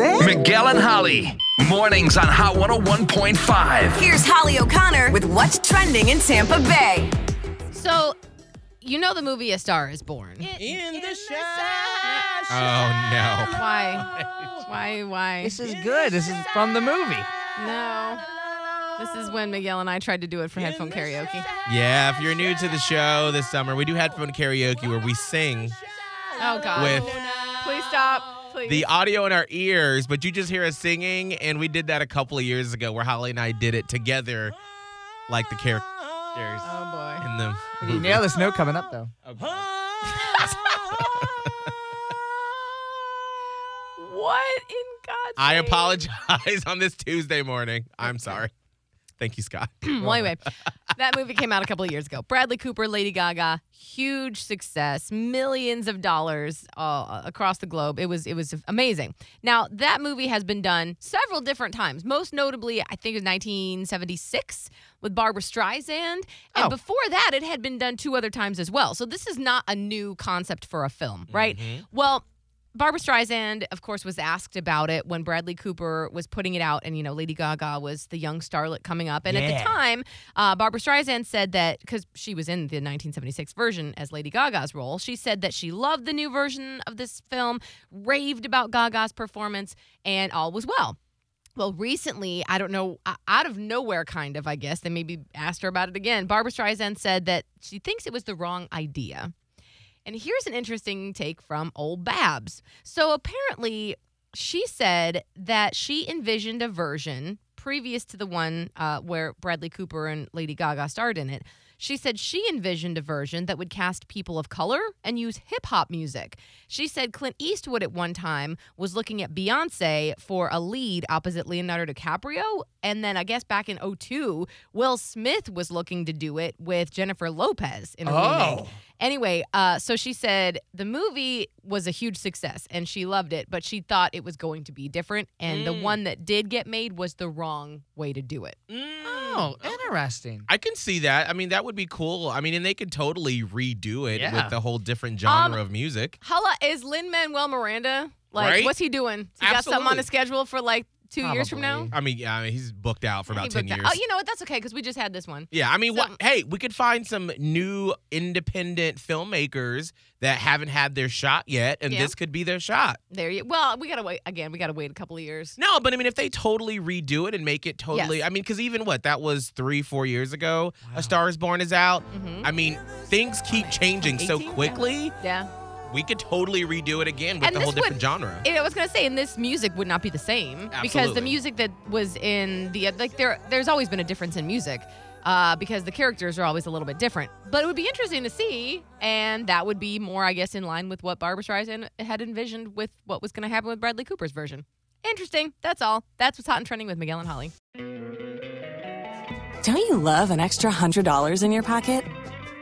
Wake up, man! Miguel and Holly. Mornings on Hot 101.5. Here's Holly O'Connor with what's trending in Tampa Bay. So, you know the movie A Star is Born. In the show! Oh no. Why? Why? Why? This is good. This is from the movie. No. This is when Miguel and I tried to do it for headphone karaoke. Yeah, if you're new to the show this summer, we do headphone karaoke where we sing Oh God! with Please stop. Please. the audio in our ears, but you just hear us singing, and we did that a couple of years ago where Holly and I did it together, like the characters oh boy. in the You nail this note coming up though. What in God's I name? apologize on this Tuesday morning. I'm sorry. Thank you, Scott. well, anyway, that movie came out a couple of years ago. Bradley Cooper, Lady Gaga, huge success, millions of dollars uh, across the globe. It was it was amazing. Now that movie has been done several different times. Most notably, I think it was 1976 with Barbra Streisand, and Oh. before that, it had been done two other times as well. So this is not a new concept for a film, right? Well. Barbra Streisand, of course, was asked about it when Bradley Cooper was putting it out, and you know, Lady Gaga was the young starlet coming up. And at the time, uh, Barbra Streisand said that because she was in the 1976 version as Lady Gaga's role, she said that she loved the new version of this film, raved about Gaga's performance, and all was well. Well, recently, I don't know, out of nowhere, kind of, I guess, they maybe asked her about it again. Barbra Streisand said that she thinks it was the wrong idea. And here's an interesting take from old Babs. So apparently, she said that she envisioned a version previous to the one uh, where Bradley Cooper and Lady Gaga starred in it. She said she envisioned a version that would cast people of color and use hip hop music. She said Clint Eastwood at one time was looking at Beyonce for a lead opposite Leonardo DiCaprio. And then I guess back in 02, Will Smith was looking to do it with Jennifer Lopez in a remake. Anyway, uh, so she said the movie was a huge success and she loved it, but she thought it was going to be different. And the one that did get made was the wrong way to do it. Oh, interesting. I can see that. I mean, that would be cool. I mean, and they could totally redo it Yeah. with a whole different genre Um, of music. Hala, is Lin Manuel Miranda like Right? what's he doing? He got something on Absolutely. his schedule for like two years from now. I mean, yeah, I mean, he's booked out for He about 10 booked years. out- Oh, you know what? That's okay because we just had this one. Yeah, I mean, So- what? Hey, we could find some new independent filmmakers that haven't had their shot yet, and Yeah. this could be their shot. There you. Well, we gotta wait again. We gotta wait a couple of years. No, but I mean, if they totally redo it and make it totally, Yes. I mean, because even what that was three, four years ago, A Star Is Born is out. Mhm. I mean, things keep changing so 18? quickly. Yeah. We could totally redo it again with And a whole this would- different genre. I was gonna say, and this music would not be the same because the music that was in the like there, there's always been a difference in music. Uh, because the characters are always a little bit different, but it would be interesting to see, and that would be more, I guess, in line with what Barbra Streisand had envisioned with what was going to happen with Bradley Cooper's version. Interesting. That's all. That's what's hot and trending with Miguel and Holly. Don't you love an extra $100 in your pocket?